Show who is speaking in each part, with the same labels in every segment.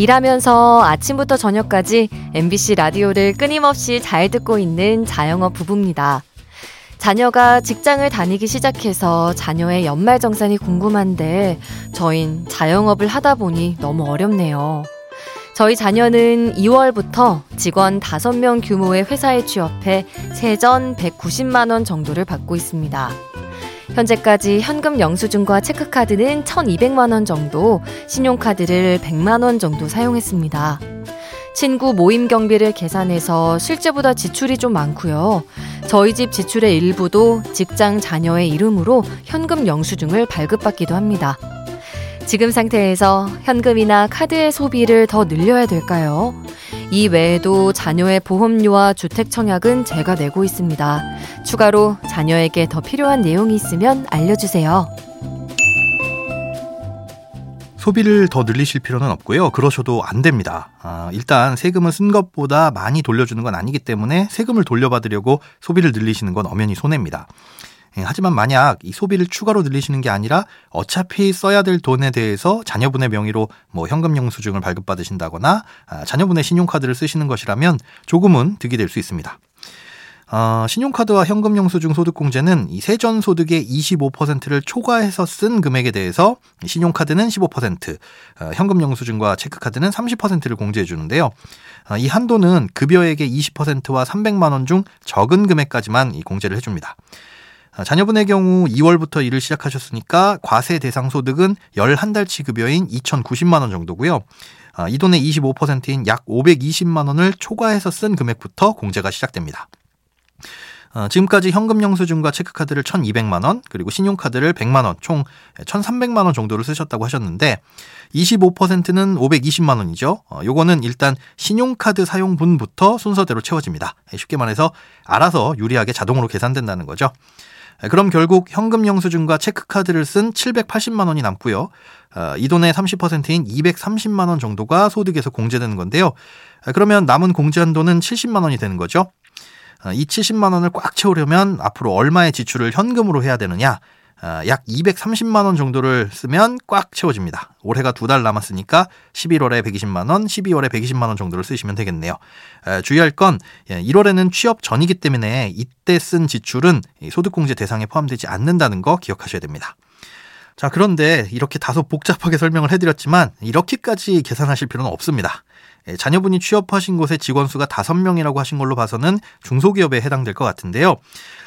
Speaker 1: 일하면서 아침부터 저녁까지 MBC 라디오를 끊임없이 잘 듣고 있는 자영업 부부입니다. 자녀가 직장을 다니기 시작해서 자녀의 연말정산이 궁금한데 저흰 자영업을 하다 보니 너무 어렵네요. 저희 자녀는 2월부터 직원 5명 규모의 회사에 취업해 세전 190만원 정도를 받고 있습니다. 현재까지 현금 영수증과 체크카드는 1,200만원 정도, 신용카드를 100만원 정도 사용했습니다. 친구 모임 경비를 계산해서 실제보다 지출이 좀 많고요. 저희 집 지출의 일부도 직장 자녀의 이름으로 현금 영수증을 발급받기도 합니다. 지금 상태에서 현금이나 카드의 소비를 더 늘려야 될까요? 이 외에도 자녀의 보험료와 주택 청약은 제가 내고 있습니다. 추가로 자녀에게 더 필요한 내용이 있으면 알려주세요.
Speaker 2: 소비를 더 늘리실 필요는 없고요. 그러셔도 안 됩니다. 아, 일단 세금을 쓴 것보다 많이 돌려주는 건 아니기 때문에 세금을 돌려받으려고 소비를 늘리시는 건 엄연히 손해입니다. 예, 하지만 만약 이 소비를 추가로 늘리시는 게 아니라 어차피 써야 될 돈에 대해서 자녀분의 명의로 뭐 현금 영수증을 발급받으신다거나 아, 자녀분의 신용카드를 쓰시는 것이라면 조금은 득이 될 수 있습니다. 어, 신용카드와 현금 영수증 소득공제는 이 세전 소득의 25%를 초과해서 쓴 금액에 대해서 신용카드는 15%, 어, 현금 영수증과 체크카드는 30%를 공제해 주는데요. 어, 이 한도는 급여액의 20%와 300만 원 중 적은 금액까지만 이 공제를 해줍니다. 어, 자녀분의 경우 2월부터 일을 시작하셨으니까 과세 대상 소득은 11달치 급여인 2,090만 원 정도고요. 어, 이 돈의 25%인 약 520만 원을 초과해서 쓴 금액부터 공제가 시작됩니다. 어, 지금까지 현금 영수증과 체크카드를 1,200만 원, 그리고 신용카드를 100만 원, 총 1,300만 원 정도를 쓰셨다고 하셨는데 25%는 520만 원이죠. 어, 요거는 일단 신용카드 사용분부터 순서대로 채워집니다. 예, 쉽게 말해서 알아서 유리하게 자동으로 계산된다는 거죠. 예, 그럼 결국 현금 영수증과 체크카드를 쓴 780만 원이 남고요. 어, 이 돈의 30%인 230만 원 정도가 소득에서 공제되는 건데요. 예, 그러면 남은 공제한 돈은 70만 원이 되는 거죠. 어, 이 70만 원을 꽉 채우려면 앞으로 얼마의 지출을 현금으로 해야 되느냐? 어, 약 230만 원 정도를 쓰면 꽉 채워집니다. 올해가 두 달 남았으니까 11월에 120만 원, 12월에 120만 원 정도를 쓰시면 되겠네요. 주의할 건 1월에는 예, 취업 전이기 때문에 이때 쓴 지출은 소득공제 대상에 포함되지 않는다는 거 기억하셔야 됩니다. 자, 그런데 이렇게 다소 복잡하게 설명을 해드렸지만 이렇게까지 계산하실 필요는 없습니다. 예, 자녀분이 취업하신 곳의 직원 수가 5명이라고 하신 걸로 봐서는 중소기업에 해당될 것 같은데요.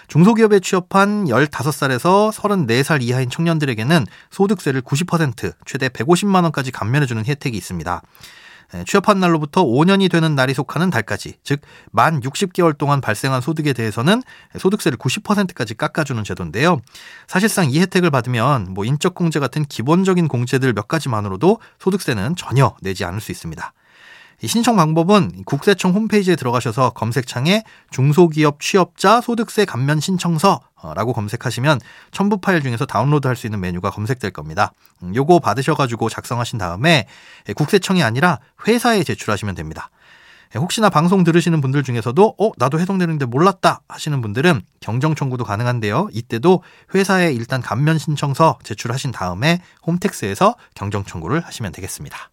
Speaker 2: 중소기업에 취업한 15살에서 34살 이하인 청년들에게는 소득세를 90% 최대 150만 원까지 감면해주는 혜택이 있습니다. 예, 취업한 날로부터 5년이 되는 날이 속하는 달까지, 즉, 만 60개월 동안 발생한 소득에 대해서는 소득세를 90%까지 깎아주는 제도인데요. 사실상 이 혜택을 받으면 뭐 인적공제 같은 기본적인 공제들 몇 가지만으로도 소득세는 전혀 내지 않을 수 있습니다. 신청 방법은 국세청 홈페이지에 들어가셔서 검색창에 중소기업 취업자 소득세 감면 신청서라고 검색하시면 첨부 파일 중에서 다운로드 할 수 있는 메뉴가 검색될 겁니다. 음, 요거 받으셔가지고 작성하신 다음에 국세청이 아니라 회사에 제출하시면 됩니다. 혹시나 방송 들으시는 분들 중에서도 어 나도 해당되는데 몰랐다 하시는 분들은 경정 청구도 가능한데요. 이때도 회사에 일단 감면 신청서 제출하신 다음에 홈택스에서 경정 청구를 하시면 되겠습니다.